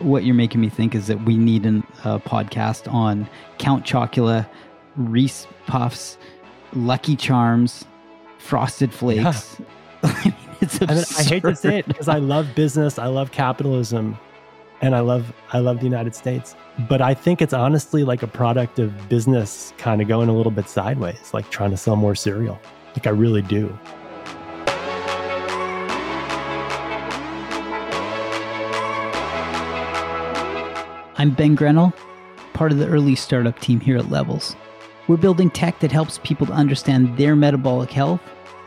what you're making me think is that we need a uh, podcast on Count Chocula, Reese Puffs, Lucky Charms, Frosted Flakes. Yeah. I, mean, it's I, mean, I hate to say it because I love business, I love capitalism, and I love I love the United States. But I think it's honestly like a product of business kind of going a little bit sideways, like trying to sell more cereal. Like I really do. I'm Ben Grynol, part of the early startup team here at Levels. We're building tech that helps people to understand their metabolic health,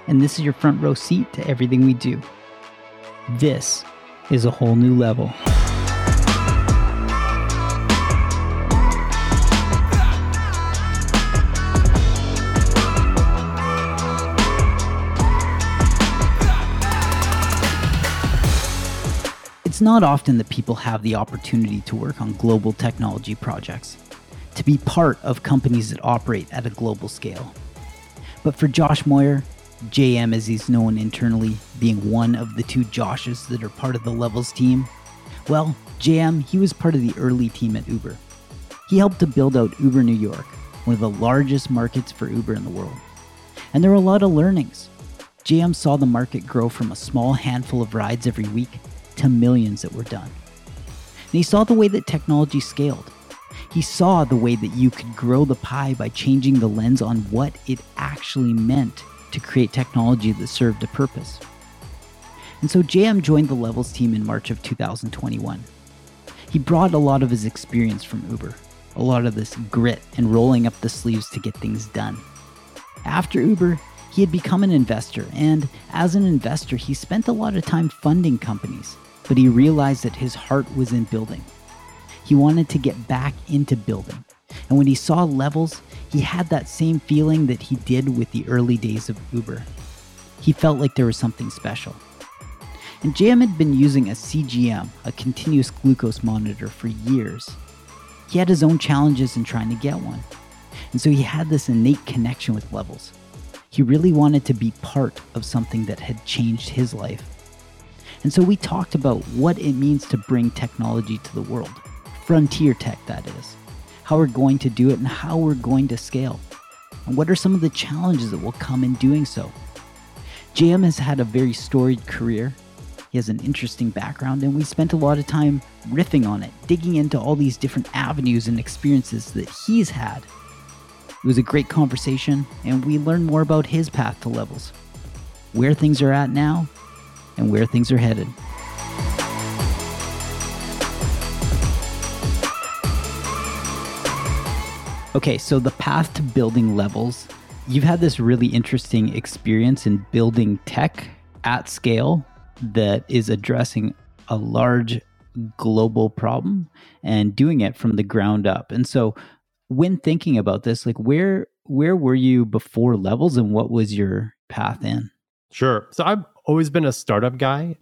and this is your front row seat to everything we do. This is a whole new level. It's not often that people have the opportunity to work on global technology projects, to be part of companies that operate at a global scale. But for Josh Mohrer, JM as he's known internally, being one of the two Joshes that are part of the Levels team, well, JM, he was part of the early team at Uber. He helped to build out Uber New York, one of the largest markets for Uber in the world. And there were a lot of learnings. JM saw the market grow from a small handful of rides every week to millions that were done. And he saw the way that technology scaled. He saw the way that you could grow the pie by changing the lens on what it actually meant to create technology that served a purpose. And so JM joined the Levels team in March of 2021. He brought a lot of his experience from Uber, a lot of this grit and rolling up the sleeves to get things done. After Uber, he had become an investor, and as an investor, he spent a lot of time funding companies but he realized that his heart was in building. He wanted to get back into building. And when he saw levels, he had that same feeling that he did with the early days of Uber. He felt like there was something special. And JM had been using a CGM, a continuous glucose monitor, for years. He had his own challenges in trying to get one. And so he had this innate connection with levels. He really wanted to be part of something that had changed his life and so we talked about what it means to bring technology to the world. Frontier tech, that is. How we're going to do it and how we're going to scale. And what are some of the challenges that will come in doing so? JM has had a very storied career. He has an interesting background, and we spent a lot of time riffing on it, digging into all these different avenues and experiences that he's had. It was a great conversation, and we learned more about his path to levels, where things are at now, and where things are headed. Okay, so the path to building levels. You've had this really interesting experience in building tech at scale that is addressing a large global problem and doing it from the ground up. And so when thinking about this, like where where were you before levels and what was your path in? Sure. So I've always been a startup guy.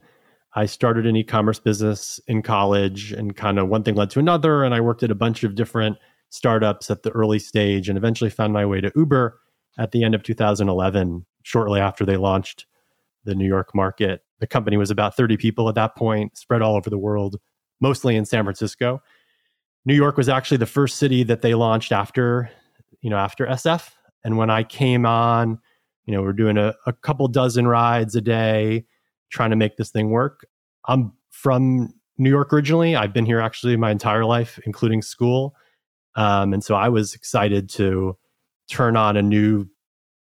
I started an e-commerce business in college and kind of one thing led to another and I worked at a bunch of different startups at the early stage and eventually found my way to Uber at the end of 2011 shortly after they launched the New York market. The company was about 30 people at that point, spread all over the world, mostly in San Francisco. New York was actually the first city that they launched after, you know, after SF. And when I came on, you know, we're doing a, a couple dozen rides a day, trying to make this thing work. I'm from New York originally. I've been here actually my entire life, including school. Um, and so I was excited to turn on a new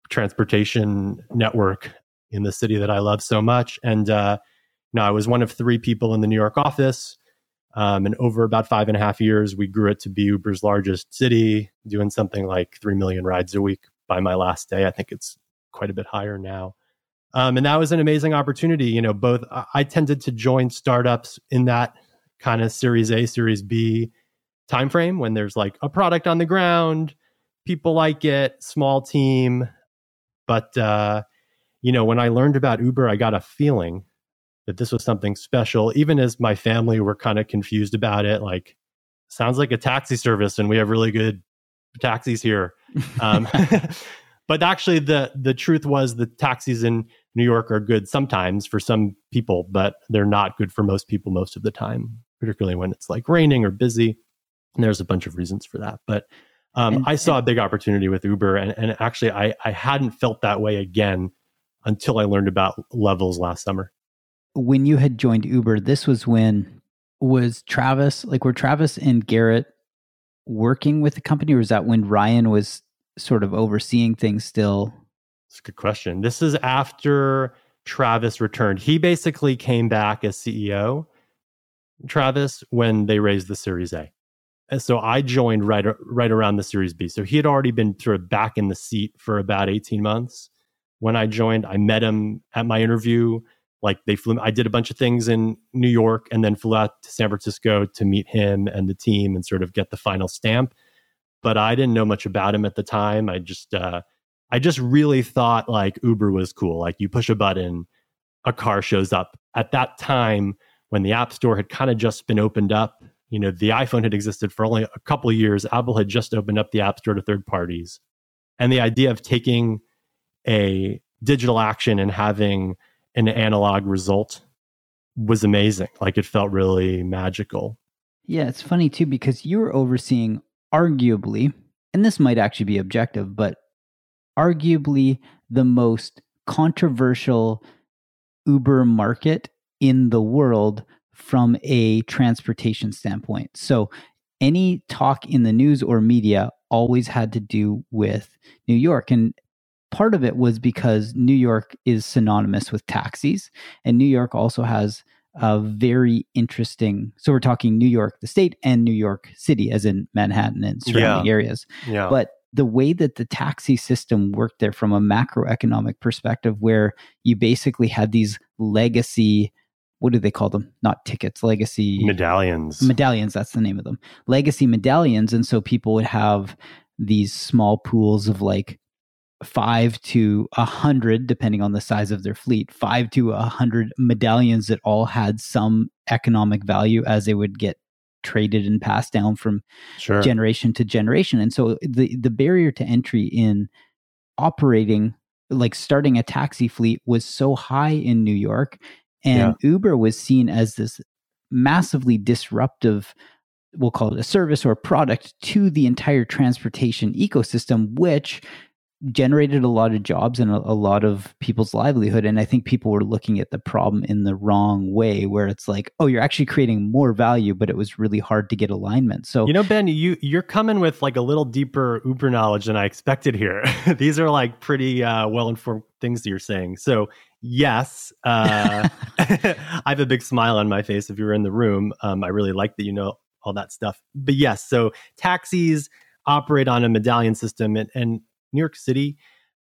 transportation network in the city that I love so much. And uh, you know, I was one of three people in the New York office. Um, and over about five and a half years, we grew it to be Uber's largest city, doing something like 3 million rides a week by my last day. I think it's quite a bit higher now. Um, and that was an amazing opportunity. You know, both I tended to join startups in that kind of Series A, Series B timeframe when there's like a product on the ground, people like it, small team. But uh, you know, when I learned about Uber, I got a feeling that this was something special. Even as my family were kind of confused about it, like sounds like a taxi service, and we have really good taxis here. Um, but actually the the truth was the taxis in New York are good sometimes for some people, but they're not good for most people most of the time. particularly when it's like raining or busy. And there's a bunch of reasons for that. But um, and, I saw a big opportunity with Uber. And, and actually, I, I hadn't felt that way again until I learned about levels last summer. When you had joined Uber, this was when was Travis, like, were Travis and Garrett working with the company, or was that when Ryan was sort of overseeing things still? It's a good question. This is after Travis returned. He basically came back as CEO, Travis, when they raised the Series A. And so I joined right right around the Series B. So he had already been sort of back in the seat for about 18 months. When I joined, I met him at my interview. Like they flew, I did a bunch of things in New York and then flew out to San Francisco to meet him and the team and sort of get the final stamp. But I didn't know much about him at the time. I just, uh, I just really thought like Uber was cool. Like you push a button, a car shows up. At that time, when the App Store had kind of just been opened up, you know, the iPhone had existed for only a couple years. Apple had just opened up the App Store to third parties. And the idea of taking a digital action and having an analog result was amazing. Like it felt really magical. Yeah, it's funny too because you were overseeing arguably, and this might actually be objective, but arguably the most controversial Uber market in the world from a transportation standpoint. So any talk in the news or media always had to do with New York. And part of it was because New York is synonymous with taxis, and New York also has a very interesting. So we're talking New York, the state, and New York City, as in Manhattan and surrounding yeah. areas. Yeah. But the way that the taxi system worked there from a macroeconomic perspective, where you basically had these legacy what do they call them? Not tickets, legacy medallions. Medallions, that's the name of them. Legacy medallions. And so people would have these small pools of like five to a hundred, depending on the size of their fleet, five to a hundred medallions that all had some economic value as they would get traded and passed down from sure. generation to generation. And so the the barrier to entry in operating like starting a taxi fleet was so high in New York and yeah. Uber was seen as this massively disruptive we'll call it a service or a product to the entire transportation ecosystem which generated a lot of jobs and a, a, lot of people's livelihood and i think people were looking at the problem in the wrong way where it's like oh you're actually creating more value but it was really hard to get alignment. So you know ben you you're coming with like a little deeper uber knowledge than i expected here. These are like pretty uh, well informed things that you're saying. So yes uh, i have a big smile on my face if you're in the room. Um, i really like that you know all that stuff. But yes so taxis operate on a medallion system and, and New York City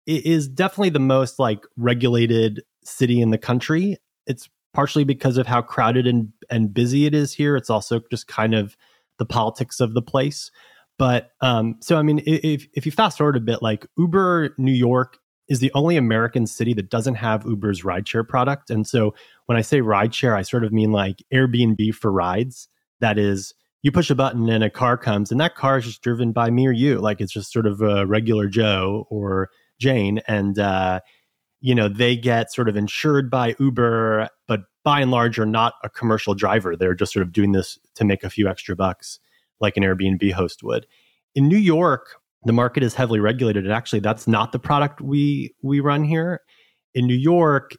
is definitely the most like regulated city in the country. It's partially because of how crowded and, and busy it is here. It's also just kind of the politics of the place. But um, so, I mean, if, if you fast forward a bit, like Uber New York is the only American city that doesn't have Uber's rideshare product. And so when I say rideshare, I sort of mean like Airbnb for rides. That is, you push a button and a car comes and that car is just driven by me or you. Like it's just sort of a regular joe or jane. And uh, you know they get sort of insured by uber but by and large are not a commercial driver. They're just sort of doing this to make a few extra bucks like an airbnb host would. In new york the market is heavily regulated and actually that's not the product we we run here. In new york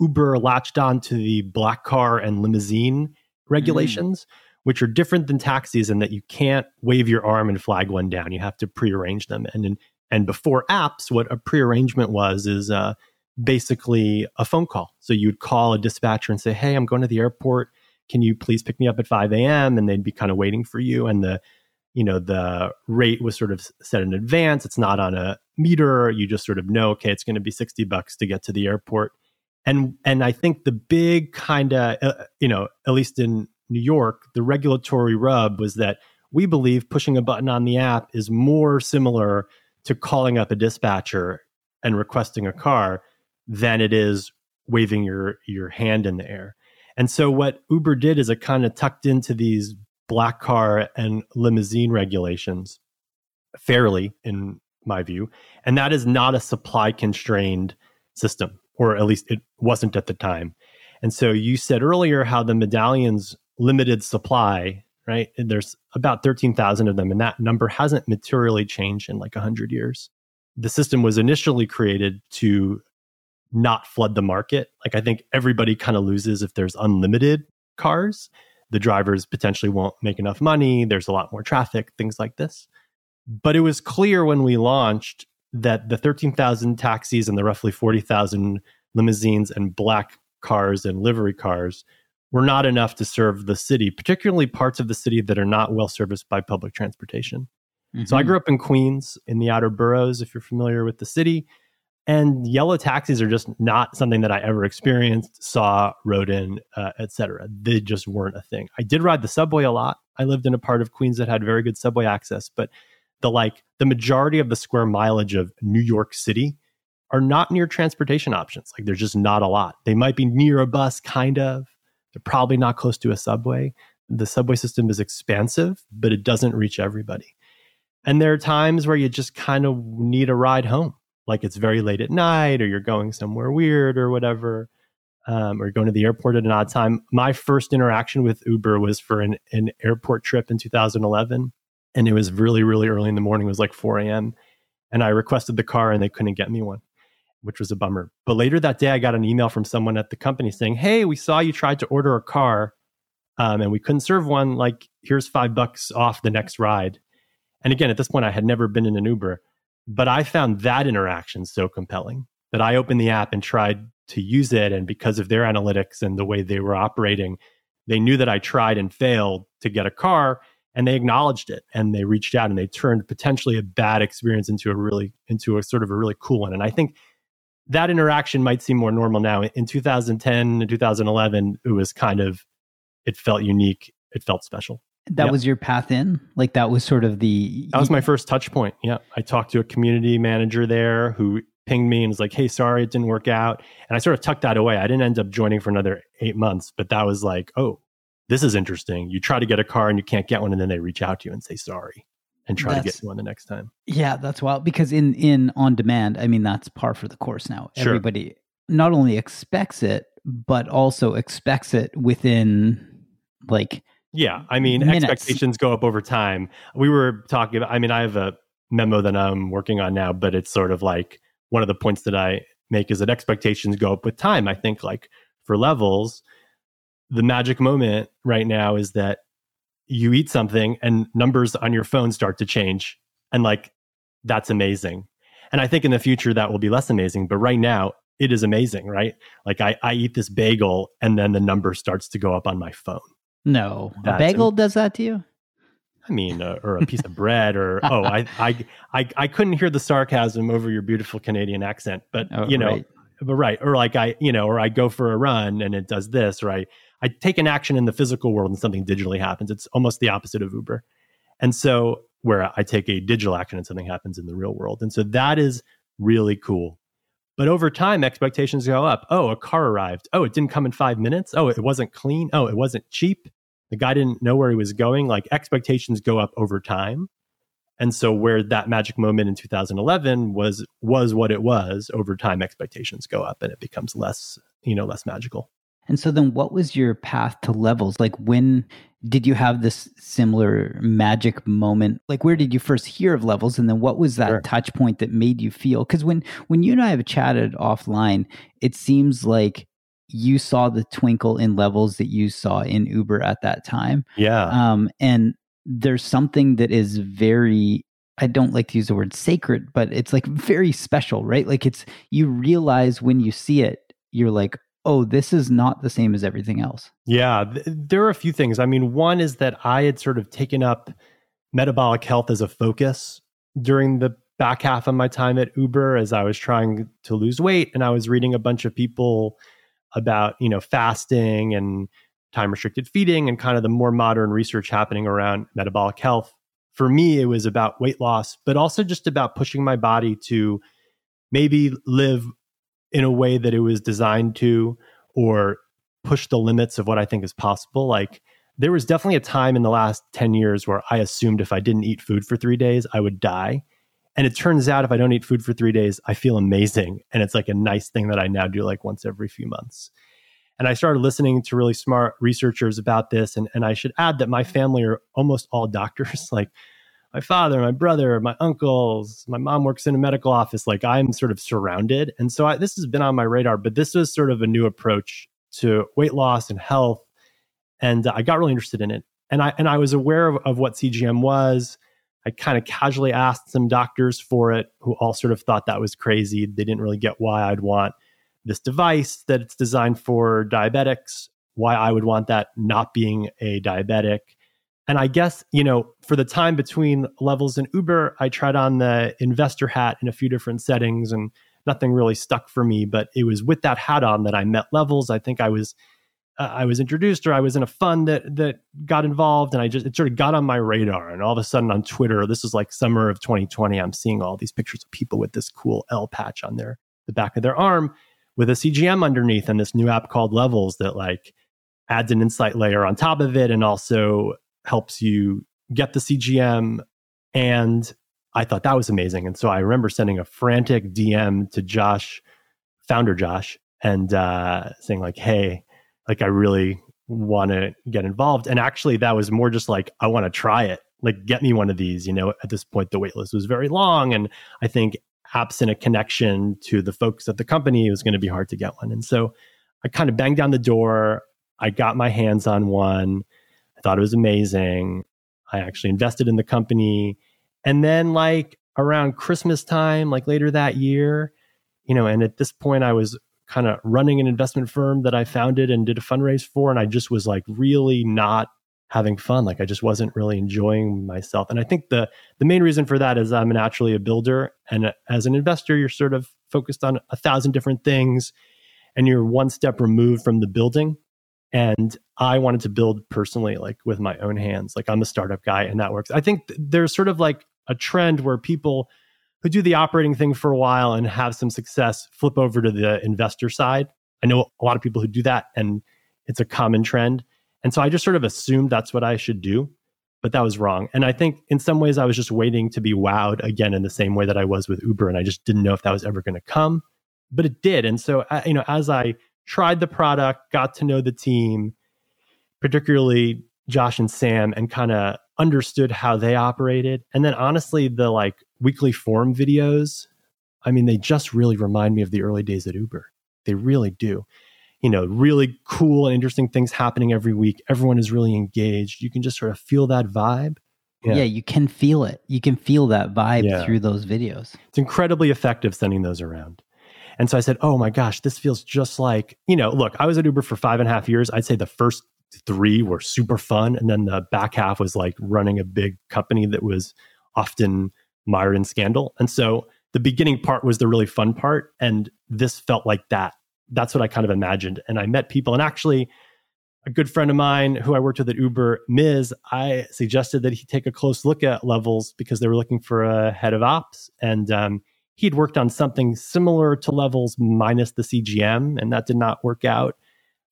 uber latched on to the black car and limousine mm. regulations mm which are different than taxis in that you can't wave your arm and flag one down. You have to prearrange them. And and before apps, what a prearrangement was is uh, basically a phone call. So you'd call a dispatcher and say, "Hey, I'm going to the airport. Can you please pick me up at 5 a.m.?" And they'd be kind of waiting for you. And the you know the rate was sort of set in advance. It's not on a meter. You just sort of know, okay, it's going to be 60 bucks to get to the airport. And and I think the big kind of uh, you know at least in New York, the regulatory rub was that we believe pushing a button on the app is more similar to calling up a dispatcher and requesting a car than it is waving your your hand in the air. And so what Uber did is it kind of tucked into these black car and limousine regulations fairly in my view, and that is not a supply constrained system or at least it wasn't at the time. And so you said earlier how the medallions limited supply, right? And there's about 13,000 of them, and that number hasn't materially changed in like 100 years. The system was initially created to not flood the market. Like, I think everybody kind of loses if there's unlimited cars. The drivers potentially won't make enough money. There's a lot more traffic, things like this. But it was clear when we launched that the 13,000 taxis and the roughly 40,000 limousines and black cars and livery cars were not enough to serve the city, particularly parts of the city that are not well serviced by public transportation. Mm-hmm. So I mm-hmm. grew up in Queens in the outer boroughs, if you're familiar with the city. And yellow taxis are just not something that I ever experienced, saw, rode in, uh, etc. They just weren't a thing. I did ride the subway a lot. I lived in a part of Queens that had very good subway access, but the like the majority of the square mileage of New York City are not near transportation options. Like there's just not a lot. They might be near a bus, kind of. They're probably not close to a subway. The subway system is expansive, but it doesn't reach everybody. And there are times where you just kind of need a ride home, like it's very late at night, or you're going somewhere weird, or whatever, um, or going to the airport at an odd time. My first interaction with Uber was for an, an airport trip in 2011 and it was really really early in the morning it was like 4 a.m and i requested the car and they couldn't get me one which was a bummer. But later that day i got an email from someone at the company saying hey we saw you tried to order a car um, and we couldn't serve one. Like here's five bucks off the next ride. And again at this point i had never been in an uber but i found that interaction so compelling that i opened the app and tried to use it. And because of their analytics and the way they were operating they knew that i tried and failed to get a car and they acknowledged it and they reached out and they turned potentially a bad experience into a really into a sort of a really cool one. And i think that interaction might seem more normal now. In 2010 and 2011 it was kind of it felt unique it felt special. That yep. was your path in? Like that was sort of the that was my first touch point. Yeah. I talked to a community manager there who pinged me and was like hey sorry it didn't work out. And i sort of tucked that away. I didn't end up joining for another eight months but that was like oh this is interesting. You try to get a car and you can't get one, and then they reach out to you and say sorry and try that's, to get you one the next time. Yeah, that's wild. Because in in on demand, I mean, that's par for the course now. Sure. Everybody not only expects it, but also expects it within like yeah. I mean, minutes. expectations go up over time. We were talking about. I mean, I have a memo that I'm working on now, but it's sort of like one of the points that I make is that expectations go up with time. I think like for levels the magic moment right now is that you eat something and numbers on your phone start to change. And like that's amazing. And i think in the future that will be less amazing but right now it is amazing right? Like i, I eat this bagel and then the number starts to go up on my phone. No. That's a bagel am- does that to you? I mean, uh, or a piece of bread, or oh, I, I, I, I couldn't hear the sarcasm over your beautiful Canadian accent, but oh, you know, right. but right, or like I, you know, or I go for a run and it does this, right? I take an action in the physical world and something digitally happens. It's almost the opposite of Uber. And so where I take a digital action and something happens in the real world. And so that is really cool. But over time, expectations go up. Oh, a car arrived. Oh, it didn't come in five minutes. Oh, it wasn't clean. Oh, it wasn't cheap. The guy didn't know where he was going. Like expectations go up over time. And so where that magic moment in 2011 was was what it was, over time expectations go up and it becomes less, you know, less magical. And so then what was your path to levels? Like when did you have this similar magic moment? Like where did you first hear of levels and then what was that sure. touch point that made you feel cuz when when you and I have chatted offline, it seems like you saw the twinkle in levels that you saw in Uber at that time. Yeah. Um and there's something that is very I don't like to use the word sacred, but it's like very special, right? Like it's you realize when you see it, you're like, oh, this is not the same as everything else? Yeah, th- there are a few things. I mean, one is that I had sort of taken up metabolic health as a focus during the back half of my time at Uber as I was trying to lose weight and I was reading a bunch of people about, you know, fasting and time restricted feeding and kind of the more modern research happening around metabolic health. For me, it was about weight loss, but also just about pushing my body to maybe live in a way that it was designed to or push the limits of what I think is possible. Like there was definitely a time in the last 10 years where I assumed if I didn't eat food for three days, I would die. And it turns out if I don't eat food for three days, I feel amazing. And it's like a nice thing that I now do like once every few months. And I started listening to really smart researchers about this. And, and I should add that my mm-hmm. family are almost all doctors. like my father, my brother, my uncles, my mom works in a medical office. Like I'm sort of surrounded. And so I, this has been on my radar, but this was sort of a new approach to weight loss and health. And I got really interested in it. And I, and I was aware of, of what CGM was. I kind of casually asked some doctors for it who all sort of thought that was crazy. They didn't really get why I'd want this device that it's designed for diabetics, why I would want that not being a diabetic. And I guess, you know, for the time between levels and Uber, I tried on the investor hat in a few different settings and nothing really stuck for me. But it was with that hat on that I met levels. I think I was uh, I was introduced or I was in a fund that that got involved and I just it sort of got on my radar and all of a sudden on Twitter this is like summer of 2020 I'm seeing all these pictures of people with this cool L patch on their the back of their arm with a CGM underneath and this new app called Levels that like adds an insight layer on top of it and also helps you get the CGM and I thought that was amazing and so I remember sending a frantic DM to Josh founder Josh and uh, saying like hey like I really want to get involved. And actually, that was more just like, I want to try it. Like, get me one of these. You know, at this point, the waitlist was very long. And I think absent a connection to the folks at the company, it was going to be hard to get one. And so I kind of banged down the door. I got my hands on one. I thought it was amazing. I actually invested in the company. And then, like, around Christmas time, like later that year, you know, and at this point, I was kind of running an investment firm that I founded and did a fundraise for. And I just was like really not having fun. Like I just wasn't really enjoying myself. And I think the the main reason for that is I'm naturally a builder. And uh, as an investor, you're sort of focused on a thousand different things and you're one step removed from the building. And I wanted to build personally, like with my own hands. Like I'm a startup guy and that works. I think th- there's sort of like a trend where people who do the operating thing for a while and have some success flip over to the investor side. I know a lot of people who do that and it's a common trend. And so I just sort of assumed that's what I should do, but that was wrong. And I think in some ways I was just waiting to be wowed again in the same way that I was with Uber and I just didn't know if that was ever going to come, but it did. And so you know as I tried the product, got to know the team, particularly Josh and Sam and kind of understood how they operated. And then honestly the like weekly form videos, I mean, they just really remind me of the early days at Uber. They really do. You know, really cool and interesting things happening every week. Everyone is really engaged. You can just sort of feel that vibe. Yeah, yeah you can feel it. You can feel that vibe yeah. through those videos. It's incredibly effective sending those around. And so I said, oh my gosh, this feels just like, you know, look, I was at Uber for five and a half years. I'd say the first three were super fun. And then the back half was like running a big company that was often mired in scandal. And so the beginning part was the really fun part. And this felt like that. That's what I kind of imagined. And I met people. And actually, a good friend of mine who I worked with at Uber, Miz, I suggested that he take a close look at levels because they were looking for a head of ops. And um, he'd worked on something similar to levels minus the CGM, and that did not work out.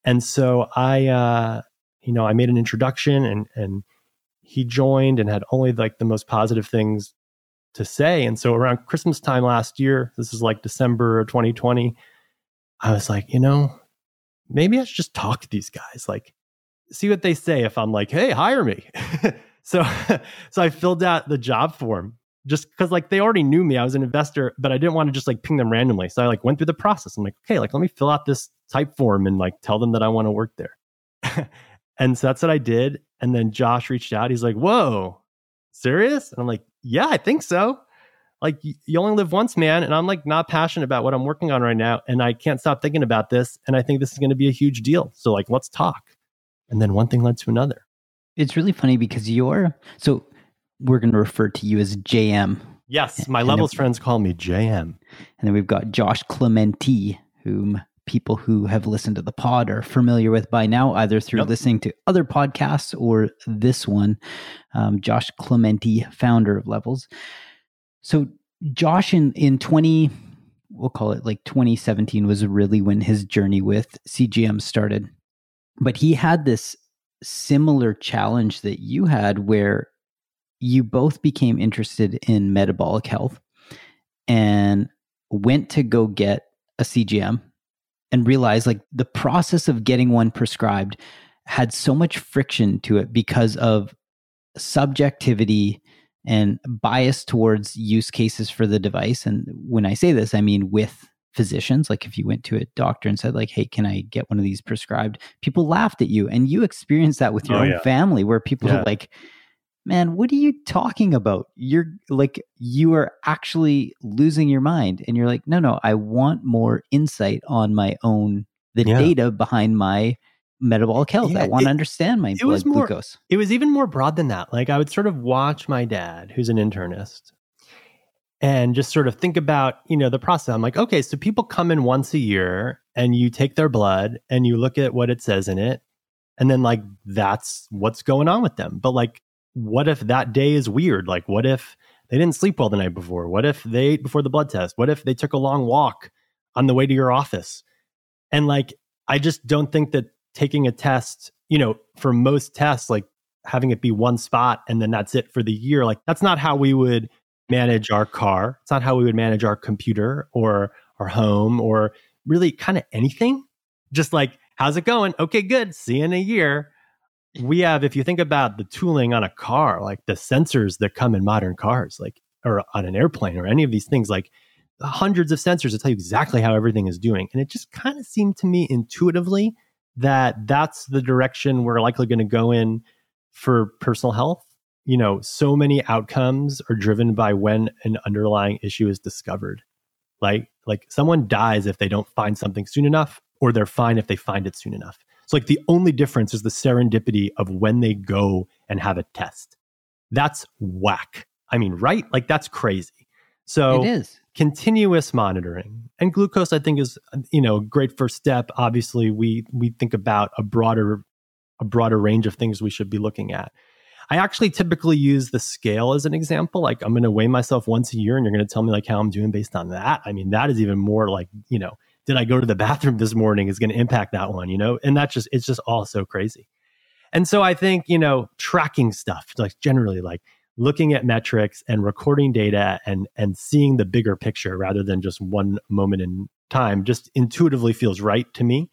And so I, uh, you know, I made an introduction and, and he joined and had only like the most positive things to say. And so around Christmas time last year, this is like December of 2020, I was like, you know, maybe I should just talk to these guys, like see what they say if I'm like, hey, hire me. so so I filled out the job form just because like they already knew me. I was an investor, but I didn't want to just like ping them randomly. So I like went through the process. I'm like, okay, like let me fill out this Typeform and like tell them that I want to work there. and so that's what I did. And then Josh reached out. He's like, whoa, serious? And I'm like, yeah, I think so. Like you only live once, man. And I'm like not passionate about what I'm working on right now. And I can't stop thinking about this. And I think this is going to be a huge deal. So like, let's talk. And then one thing led to another. It's really funny because you're, so we're going to refer to you as JM. Yes. My and levels friends call me JM. And then we've got Josh Clemente, whom people who have listened to the pod are familiar with by now, either through yep. listening to other podcasts or this one. Um, Josh Clemente, founder of Levels. So, Josh, in, in 20, we'll call it like 2017, was really when his journey with CGM started. But he had this similar challenge that you had where you both became interested in metabolic health and went to go get a CGM and realized like the process of getting one prescribed had so much friction to it because of subjectivity and bias towards use cases for the device. And when I say this, I mean with physicians. Like if you went to a doctor and said, like, hey, can I get one of these prescribed? People laughed at you. And you experienced that with your oh, own yeah. family where people yeah. like, man, what are you talking about? You're like, you are actually losing your mind. And you're like, no, no, I want more insight on my own, the yeah. data behind my metabolic health. Yeah, I want to understand my blood more, glucose. It was even more broad than that. Like I would sort of watch my dad, who's an internist, and just sort of think about, you know, the process. I'm like, okay, so people come in once a year and you take their blood and you look at what it says in it. And then like that's what's going on with them. But like, what if that day is weird? Like, what if they didn't sleep well the night before? What if they ate before the blood test? What if they took a long walk on the way to your office? And like, I just don't think that taking a test, you know, for most tests, like having it be one spot and then that's it for the year, like that's not how we would manage our car. It's not how we would manage our computer or our home or really kind of anything. Just like, how's it going? Okay, good. See you in a year. We have, if you think about the tooling on a car, like the sensors that come in modern cars, like, or on an airplane or any of these things, like hundreds of sensors to tell you exactly how everything is doing. And it just kind of seemed to me intuitively that that's the direction we're likely going to go in for personal health. You know, so many outcomes are driven by when an underlying issue is discovered. Like, like someone dies if they don't find something soon enough, or they're fine if they find it soon enough. So, like, the only difference is the serendipity of when they go and have a test. That's whack. I mean, right? Like, that's crazy. So, it is continuous monitoring and glucose i think is you know a great first step obviously we we think about a broader a broader range of things we should be looking at i actually typically use the scale as an example like i'm going to weigh myself once a year and you're going to tell me like how i'm doing based on that i mean that is even more like you know did i go to the bathroom this morning is going to impact that one you know? And that's just it's just all so crazy. And so i think you know tracking stuff like generally like looking at metrics and recording data and and seeing the bigger picture rather than just one moment in time just intuitively feels right to me.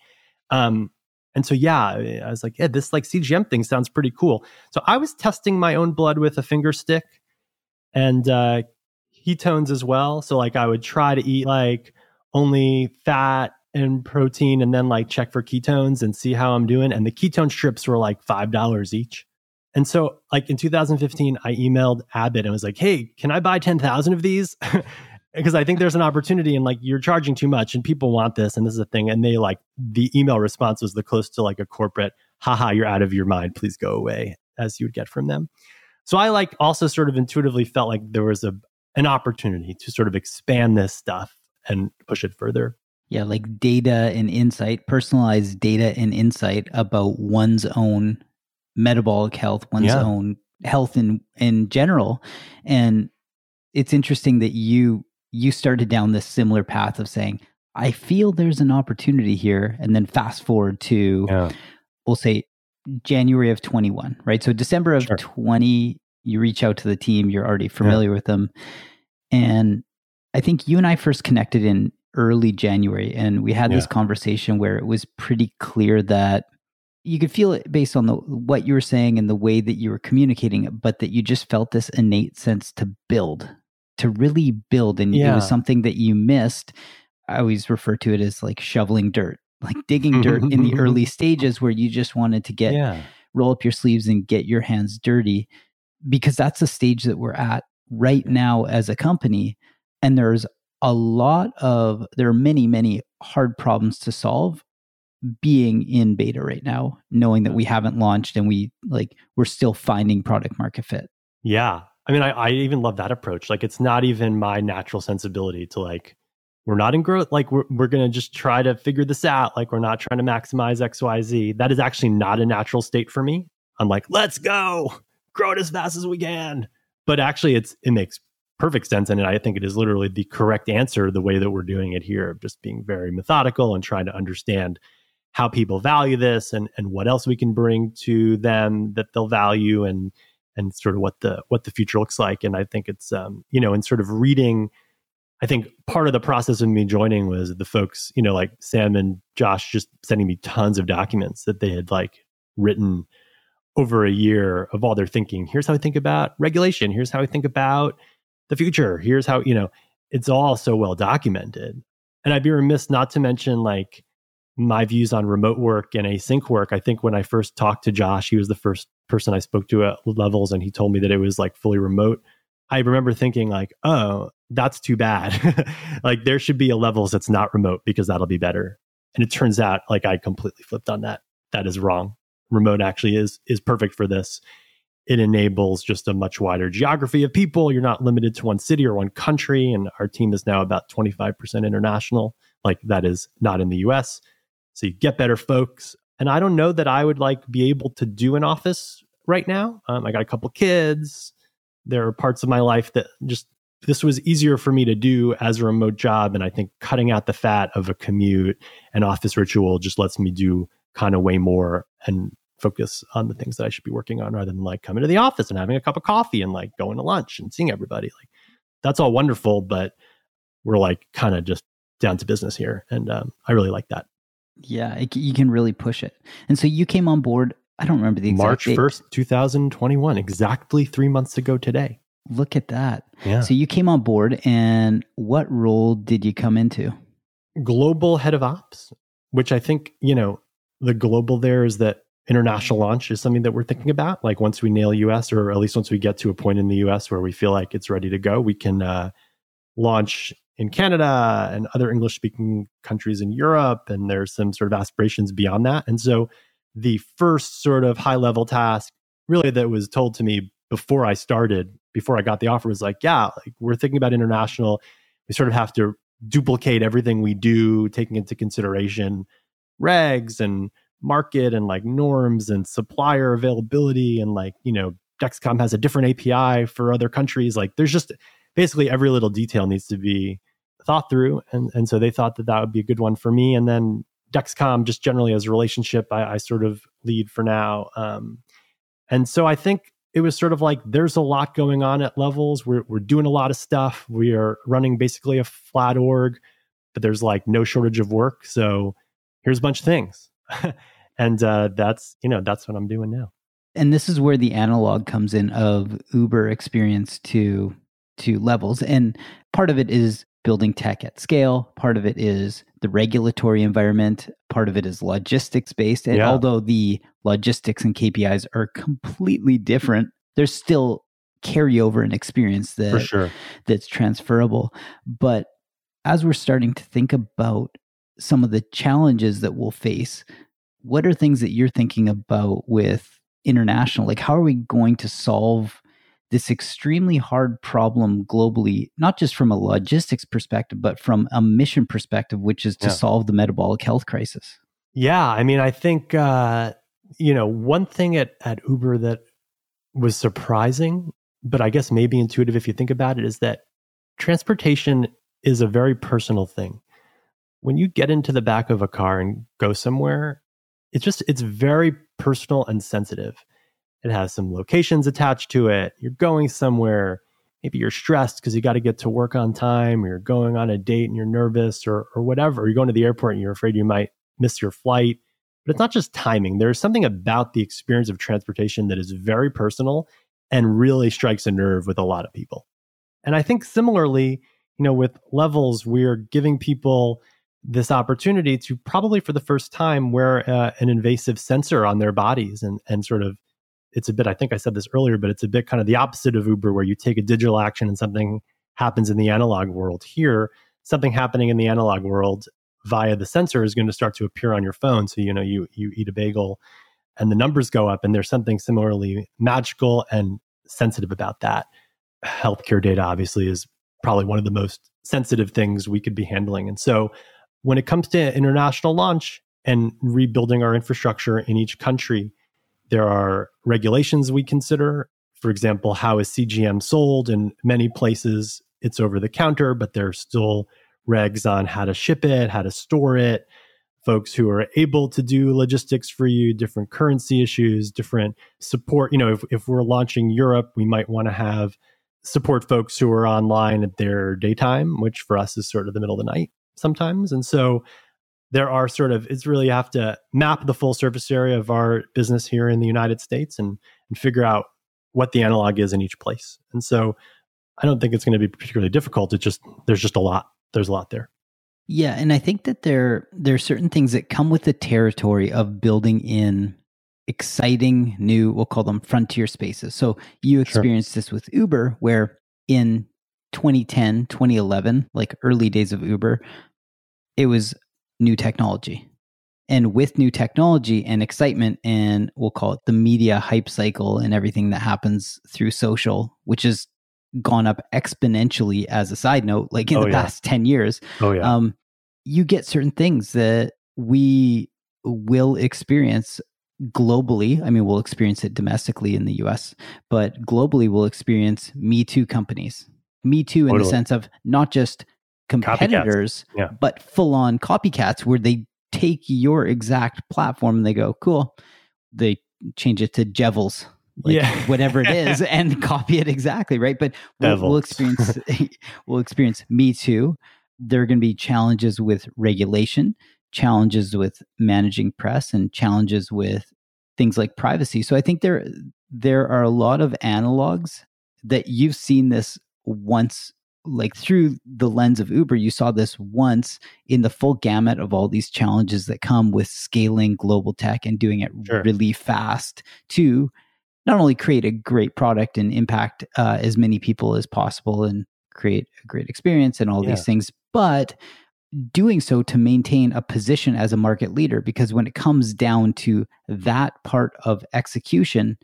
Um and so yeah i was like yeah this like cgm thing sounds pretty cool. So i was testing my own blood with a finger stick and uh ketones as well. So like i would try to eat like only fat and protein and then like check for ketones and see how i'm doing and the ketone strips were like five dollars each and so, like in 2015, I emailed Abbott and was like, "Hey, can I buy 10,000 of these?" because I think there's an opportunity, and like you're charging too much, and people want this, and this is a thing. And they like the email response was the close to like a corporate, "Haha, you're out of your mind. Please go away," as you would get from them. So I like also sort of intuitively felt like there was a an opportunity to sort of expand this stuff and push it further. Yeah, like data and insight, personalized data and insight about one's own metabolic health, one's yeah. own health in in general. And it's interesting that you you started down this similar path of saying, I feel there's an opportunity here, and then fast forward to yeah. we'll say January of 21, right? So December of sure. 20, you reach out to the team, you're already familiar yeah. with them. And I think you and I first connected in early January, and we had yeah. this conversation where it was pretty clear that you could feel it based on the what you were saying and the way that you were communicating it, but that you just felt this innate sense to build, to really build, and yeah. it was something that you missed. I always refer to it as like shoveling dirt, like digging dirt in the early stages where you just wanted to get yeah. roll up your sleeves and get your hands dirty, because that's the stage that we're at right now as a company, and there's a lot of there are many many hard problems to solve being in beta right now, knowing that we haven't launched and we like we're still finding product market fit. Yeah. I mean, I, I even love that approach. Like it's not even my natural sensibility to like, we're not in growth. Like we're, we're going to just try to figure this out. Like we're not trying to maximize X, Y, Z. That is actually not a natural state for me. I'm like, let's go grow it as fast as we can. But actually it's, it makes perfect sense. And I think it is literally the correct answer, the way that we're doing it here, of just being very methodical and trying to understand how people value this and and what else we can bring to them that they'll value and and sort of what the what the future looks like and i think it's um you know in sort of reading I think part of the process of me joining was the folks, you know, like Sam and Josh just sending me tons of documents that they had like written over a year of all their thinking. Here's how I think about regulation. Here's how I think about the future. Here's how, you know, it's all so well documented. And I'd be remiss not to mention like my views on remote work and async work. I think when I first talked to Josh, he was the first person I spoke to at levels and he told me that it was like fully remote. I remember thinking like, oh, that's too bad. like there should be a levels that's not remote because that'll be better. And it turns out like I completely flipped on that. That is wrong. Remote actually is is perfect for this. It enables just a much wider geography of people. You're not limited to one city or one country. And our team is now about 25% international. Like that is not in the US. So you get better folks. And I don't know that I would like be able to do an office right now. Um, I got a couple kids. There are parts of my life that just this was easier for me to do as a remote job. And I think cutting out the fat of a commute and office ritual just lets me do kind of way more and focus on the things that I should be working on rather than like coming to the office and having a cup of coffee and like going to lunch and seeing everybody. Like that's all wonderful, but we're like kind of just down to business here. And um, I really like that. Yeah, it, you can really push it. And so you came on board. I don't remember the exact March date. 1st, 2021, exactly three months ago today. Look at that. Yeah. So you came on board, and what role did you come into? Global head of ops, which I think, you know, the global there is that international launch is something that we're thinking about. Like once we nail US, or at least once we get to a point in the US where we feel like it's ready to go, we can uh, launch in Canada and other English speaking countries in Europe. And there's some sort of aspirations beyond that. And so the first sort of high level task, really, that was told to me before I started, before I got the offer, was like, yeah, like we're thinking about international. We sort of have to duplicate everything we do, taking into consideration regs and market and like norms and supplier availability and like you know Dexcom has a different API for other countries. Like there's just basically every little detail needs to be thought through, and and so they thought that that would be a good one for me. And then Dexcom, just generally as a relationship, I, I sort of lead for now. Um, and so I think it was sort of like there's a lot going on at levels. We're we're doing a lot of stuff. We are running basically a flat org, but there's like no shortage of work. So here's a bunch of things. and uh, that's you know that's what i'm doing now. And this is where the analog comes in of uber experience to to levels. And part of it is building tech at scale. Part of it is the regulatory environment. Part of it is logistics based. And Yeah. although the logistics and kpis are completely different there's still carryover and experience that sure. that's transferable. But as we're starting to think about some of the challenges that we'll face, what are things that you're thinking about with international? Like, how are we going to solve this extremely hard problem globally, not just from a logistics perspective, but from a mission perspective, which is to Yeah. solve the metabolic health crisis? yeah i mean i think uh you know one thing at at uber that was surprising but i guess maybe intuitive if you think about it is that transportation is a very personal thing when you get into the back of a car and go somewhere it's just it's very personal and sensitive. It has some locations attached to it. You're going somewhere. Maybe you're stressed because you got to get to work on time or you're going on a date and you're nervous or or whatever. You're going to the airport and you're afraid you might miss your flight. But it's not just timing. There's something about the experience of transportation that is very personal and really strikes a nerve with a lot of people. And i think similarly you know with levels we're giving people this opportunity to probably for the first time wear uh, an invasive sensor on their bodies and and sort of it's a bit i think i said this earlier but it's a bit kind of the opposite of uber where you take a digital action and something happens in the analog world. Here something happening in the analog world via the sensor is going to start to appear on your phone. So you know you you eat a bagel and the numbers go up and there's something similarly magical and sensitive about that. Healthcare data obviously is probably one of the most sensitive things we could be handling. And so when it comes to international launch and rebuilding our infrastructure in each country there are regulations we consider. For example how is cgm sold? In many places it's over the counter but there's still regs on how to ship it how to store it. Folks who are able to do logistics for you different currency issues different support. You know if, if we're launching europe we might want to have support folks who are online at their daytime, which for us is sort of the middle of the night sometimes. And so there are sort of it's really have to map the full surface area of our business here in the United States and and figure out what the analog is in each place. And so I don't think it's going to be particularly difficult. It just there's just a lot. There's a lot there. Yeah, and I think that there there are certain things that come with the territory of building in exciting new we'll call them frontier spaces. So you experienced sure. this with Uber where in 2010, 2011, like early days of Uber, it was new technology. And with new technology and excitement, and we'll call it the media hype cycle and everything that happens through social, which has gone up exponentially as a side note, like in oh, the yeah. past 10 years, oh, yeah. um, you get certain things that we will experience globally. I mean, we'll experience it domestically in the US, but globally, we'll experience Me Too companies. Me Too in totally. the sense of not just competitors, yeah. but full on copycats where they take your exact platform and they go, cool. They change it to Jevels, like yeah. whatever it is, and copy it exactly, right? But we'll, we'll experience we'll experience Me Too. There are going to be challenges with regulation, challenges with managing press, and challenges with things like privacy. So I think there there are a lot of analogs that you've seen this once like through the lens of Uber, you saw this once in the full gamut of all these challenges that come with scaling global tech and doing it sure. really fast to not only create a great product and impact uh, as many people as possible and create a great experience and all yeah. these things, but doing so to maintain a position as a market leader. Because when it comes down to that part of execution,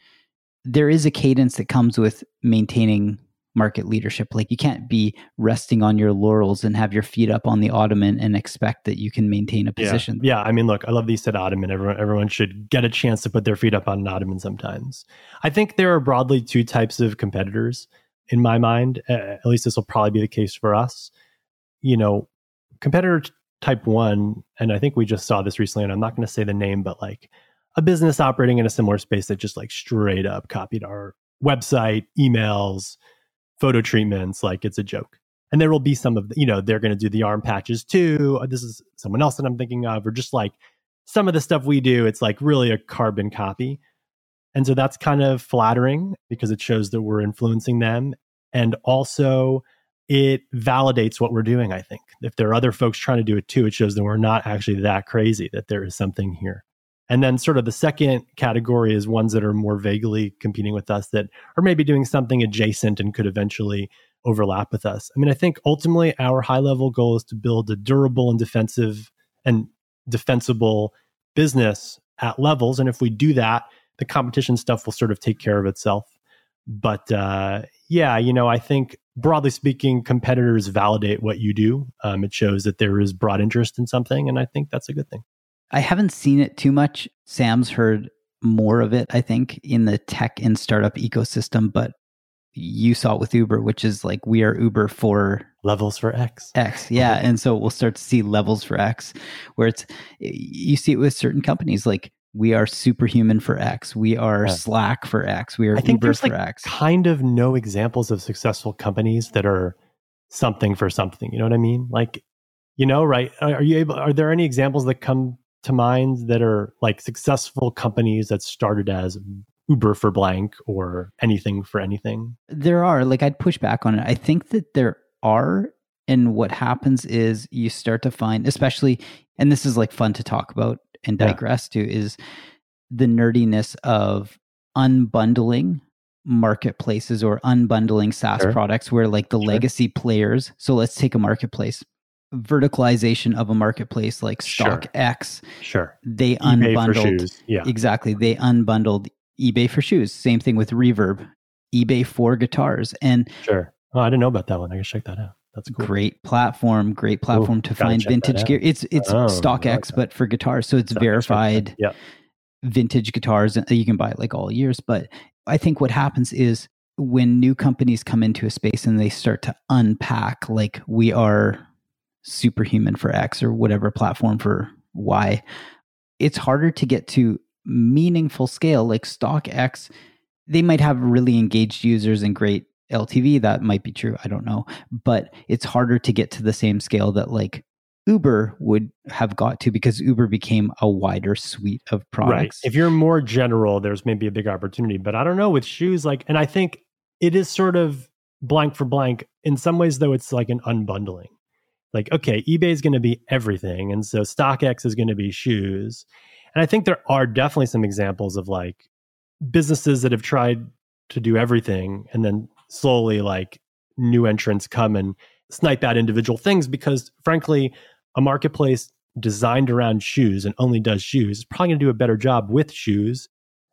there is a cadence that comes with maintaining market leadership. Like you can't be resting on your laurels and have your feet up on the ottoman and expect that you can maintain a position. Yeah, yeah. I mean, look, I love that you said ottoman. Everyone, everyone should get a chance to put their feet up on an ottoman sometimes. I think there are broadly two types of competitors in my mind. Uh, at least this will probably be the case for us. You know, competitor type one, and I think we just saw this recently, and I'm not going to say the name, but like a business operating in a similar space that just like straight up copied our website, emails, photo treatments like it's a joke. And there will be some of the, you know, they're going to do the arm patches too. Uh, this is someone else that I'm thinking of, or just like some of the stuff we do, it's like really a carbon copy. And so that's kind of flattering because it shows that we're influencing them. And also, it validates what we're doing, I think. If there are other folks trying to do it too, it shows that we're not actually that crazy, that there is something here. And then, sort of, the second category is ones that are more vaguely competing with us that are maybe doing something adjacent and could eventually overlap with us. I mean, I think ultimately our high level goal is to build a durable and defensive and defensible business at levels. And if we do that, the competition stuff will sort of take care of itself. But uh, yeah, you know, I think broadly speaking, competitors validate what you do. Um, it shows that there is broad interest in something, and I think that's a good thing. I haven't seen it too much. Sam's heard more of it, I think, in the tech and startup ecosystem, but you saw it with Uber, which is like we are Uber for levels for X. X, yeah. and so we'll start to see levels for X, where it's you see it with certain companies like we are superhuman for X, we are yeah. Slack for X, we are I think Uber there's for like X. Kind of no examples of successful companies that are something for something. You know what I mean? Like, you know, right? Are you able? Are there any examples that come to mind that are like successful companies that started as Uber for blank or anything for anything? There are. Like, I'd push back on it. I think that there are. And what happens is you start to find, especially, and this is like fun to talk about and digress yeah. to, is the nerdiness of unbundling marketplaces or unbundling SaaS sure. products where like the sure. legacy players. So let's take a marketplace verticalization of a marketplace like StockX. Sure. They eBay unbundled. Yeah. Exactly. They unbundled eBay for shoes. Same thing with Reverb, eBay for guitars. And sure. Oh, I didn't know about that one. I can check that out. That's cool. Great platform. Great platform Ooh, to find vintage gear. It's it's oh, StockX, like but for guitars. So it's verified yeah. vintage guitars. You can buy it like all years. But I think what happens is when new companies come into a space and they start to unpack, like we are superhuman for X or whatever platform for Y, it's harder to get to meaningful scale like StockX. They might have really engaged users and great LTV. That might be true. I don't know. But it's harder to get to the same scale that like Uber would have got to because Uber became a wider suite of products. Right. If you're more general, there's maybe a big opportunity. But I don't know with shoes, like, and I think it is sort of blank for blank. In some ways, though, it's like an unbundling. Like, okay, eBay is going to be everything. And so StockX is going to be shoes. And I think there are definitely some examples of like businesses that have tried to do everything and then slowly like new entrants come and snipe at individual things because frankly a marketplace designed around shoes and only does shoes is probably going to do a better job with shoes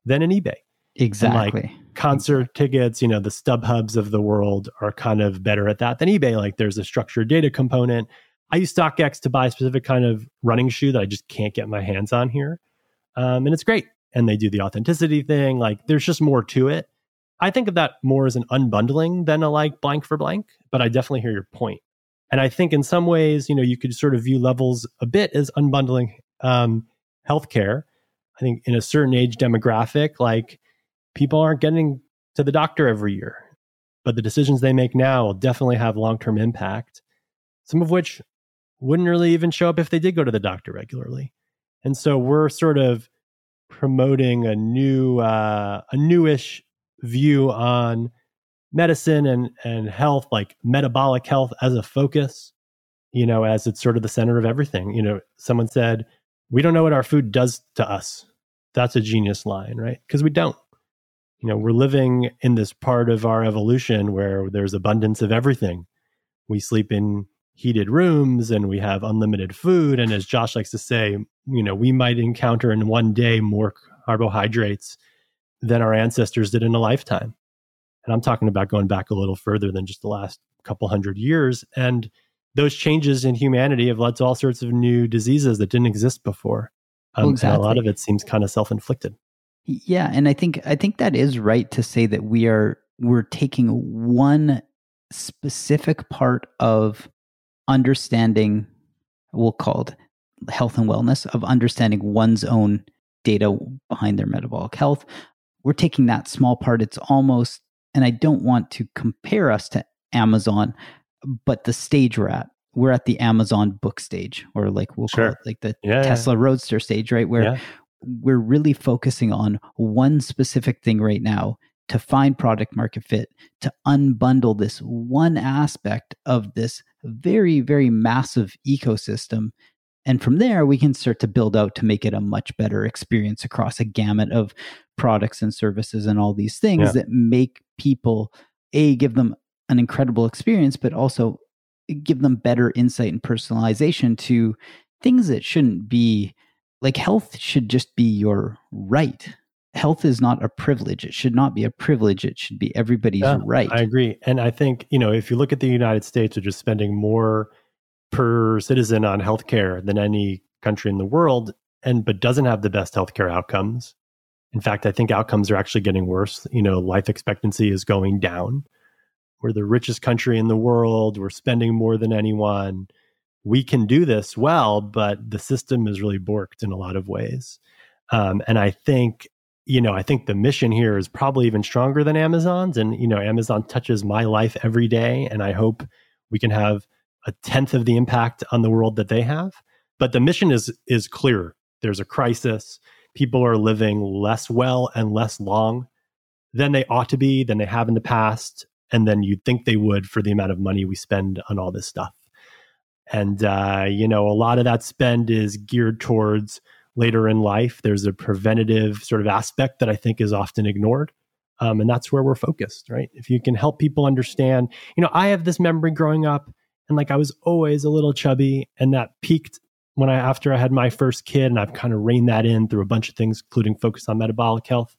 than an ebay exactly concert tickets you know the StubHubs of the world are kind of better at that than ebay. Like there's a structured data component. I use stockx to buy a specific kind of running shoe that i just can't get my hands on here. Um, and it's great. And they do the authenticity thing. Like there's just more to it. I think of that more as an unbundling than a like blank for blank, but I definitely hear your point. And I think in some ways, you know, you could sort of view levels a bit as unbundling um, healthcare. I think in a certain age demographic, like people aren't getting to the doctor every year, but the decisions they make now will definitely have long term impact, some of which wouldn't really even show up if they did go to the doctor regularly. And so we're sort of promoting a new, uh, a newish view on medicine and, and health, like metabolic health as a focus, you know, as it's sort of the center of everything. You know, someone said, we don't know what our food does to us. That's a genius line, right? Because we don't. You know, we're living in this part of our evolution where there's abundance of everything. We sleep in heated rooms and we have unlimited food. And as Josh likes to say, you know, we might encounter in one day more carbohydrates than our ancestors did in a lifetime. And I'm talking about going back a little further than just the last couple hundred years. And those changes in humanity have led to all sorts of new diseases that didn't exist before. Um, exactly. And a lot of it seems kind of self-inflicted. Yeah, and I think I think that is right to say that we are we're taking one specific part of understanding we'll call it health and wellness of understanding one's own data behind their metabolic health we're taking that small part. It's almost, and I don't want to compare us to Amazon, but the stage we're at, we're at the Amazon book stage, or like we'll sure. call it like the yeah, Tesla yeah. Roadster stage, right? Where yeah. We're really focusing on one specific thing right now to find product market fit, to unbundle this one aspect of this very, very massive ecosystem and from there, we can start to build out to make it a much better experience across a gamut of products and services and all these things yeah. that make people, A, give them an incredible experience, but also give them better insight and personalization to things that shouldn't be like health should just be your right. Health is not a privilege. It should not be a privilege. It should be everybody's yeah, right. I agree. And I think, you know, if you look at the United States, which is spending more per citizen on healthcare than any country in the world, and but doesn't have the best healthcare outcomes. In fact, I think outcomes are actually getting worse. You know, life expectancy is going down. We're the richest country in the world. We're spending more than anyone. We can do this well, but the system is really borked in a lot of ways. Um, and I think, you know, I think the mission here is probably even stronger than Amazon's. And, you know, Amazon touches my life every day. And I hope we can have a tenth of the impact on the world that they have. But the mission is is clear. There's a crisis. People are living less well and less long than they ought to be, than they have in the past, and then you'd think they would for the amount of money we spend on all this stuff. And uh, you know, a lot of that spend is geared towards later in life. There's a preventative sort of aspect that I think is often ignored. Um, and that's where we're focused, right? If you can help people understand, you know, I have this memory growing up and like I was always a little chubby, and that peaked when I after I had my first kid, and I've kind of reined that in through a bunch of things, including focus on metabolic health.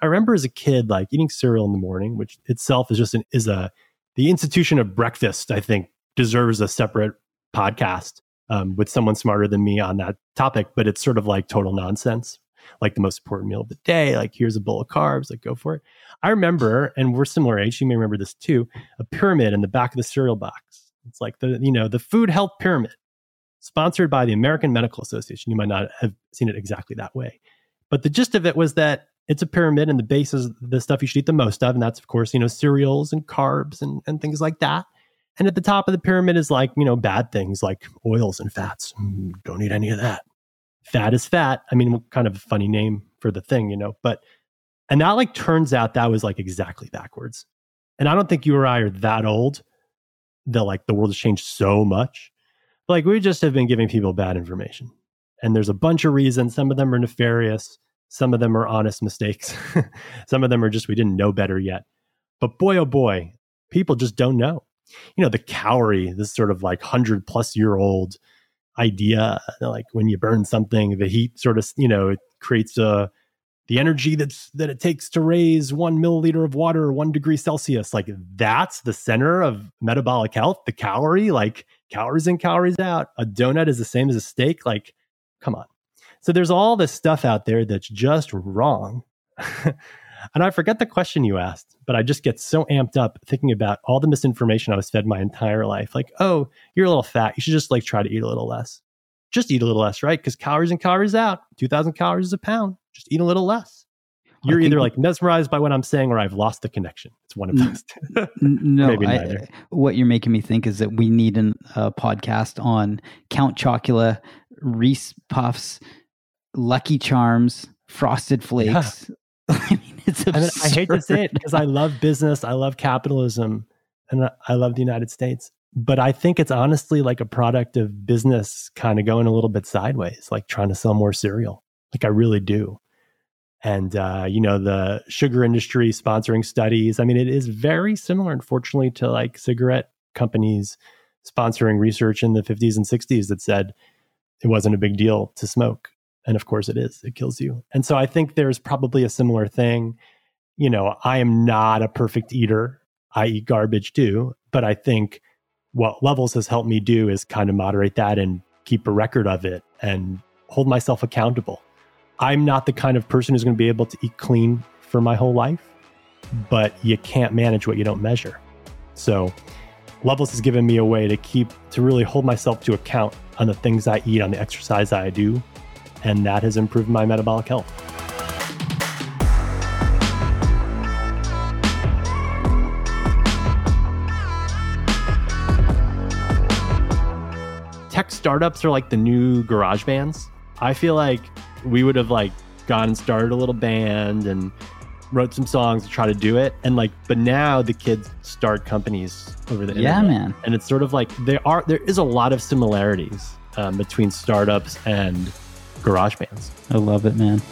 I remember as a kid, like eating cereal in the morning, which itself is just an is a the institution of breakfast. I think deserves a separate podcast um, with someone smarter than me on that topic. But it's sort of like total nonsense, like the most important meal of the day. Like here's a bowl of carbs, like go for it. I remember, and we're similar age. You may remember this too. A pyramid in the back of the cereal box it's like the, you know, the food health pyramid sponsored by the American Medical Association. You might not have seen it exactly that way. But the gist of it was that it's a pyramid and the base is the stuff you should eat the most of and that's of course you know cereals and carbs and, and things like that and at the top of the pyramid is like you know bad things like oils and fats. Mm, don't eat any of that. Fat is fat. I mean kind of a funny name for the thing you know but and that like turns out that was like exactly backwards. And i don't think you or i are that old that like the world has changed so much. Like we just have been giving people bad information. And there's a bunch of reasons. Some of them are nefarious. Some of them are honest mistakes. Some of them are just we didn't know better yet. But boy, oh boy, people just don't know. You know, the calorie, this sort of like 100 plus year old idea, like when you burn something, the heat sort of, you know, it creates a, uh, the energy that's that it takes to raise one milliliter of water one degree celsius. Like that's the center of metabolic health? The calorie like calories in calories out. A donut is the same as a steak? Like come on. So there's all this stuff out there that's just wrong. and I forget the question you asked, but I just get so amped up thinking about all the misinformation I was fed my entire life. Like, oh, you're a little fat. You should just like try to eat a little less. Just eat a little less, right? Because calories and calories out. 2,000 calories is a pound. Just eat a little less. You're either like mesmerized by what I'm saying or I've lost the connection. It's one of those. no, Maybe neither. I, what you're making me think is that we need a uh, podcast on Count Chocula, Reese Puffs, Lucky Charms, Frosted Flakes. Yeah. I mean, it's absurd. I, I hate to say it because I love business, I love capitalism, and I love the United States. But I think it's honestly like a product of business kind of going a little bit sideways, like trying to sell more cereal. Like I really do. And, uh, you know, the sugar industry sponsoring studies. I mean, it is very similar, unfortunately, to like cigarette companies sponsoring research in the 50s and 60s that said it wasn't a big deal to smoke. And of course it is, it kills you. And so I think there's probably a similar thing. You know, I am not a perfect eater. I eat garbage too. But I think what Levels has helped me do is kind of moderate that and keep a record of it and hold myself accountable. I'm not the kind of person who's going to be able to eat clean for my whole life, but you can't manage what you don't measure. So, Levels has given me a way to keep, to really hold myself to account on the things I eat, on the exercise I do, and that has improved my metabolic health. Tech startups are like the new garage bands. I feel like we would have like gone and started a little band and wrote some songs to try to do it and like but now the kids start companies over the yeah internet. man and it's sort of like there are there is a lot of similarities um, between startups and garage bands. I love it, man.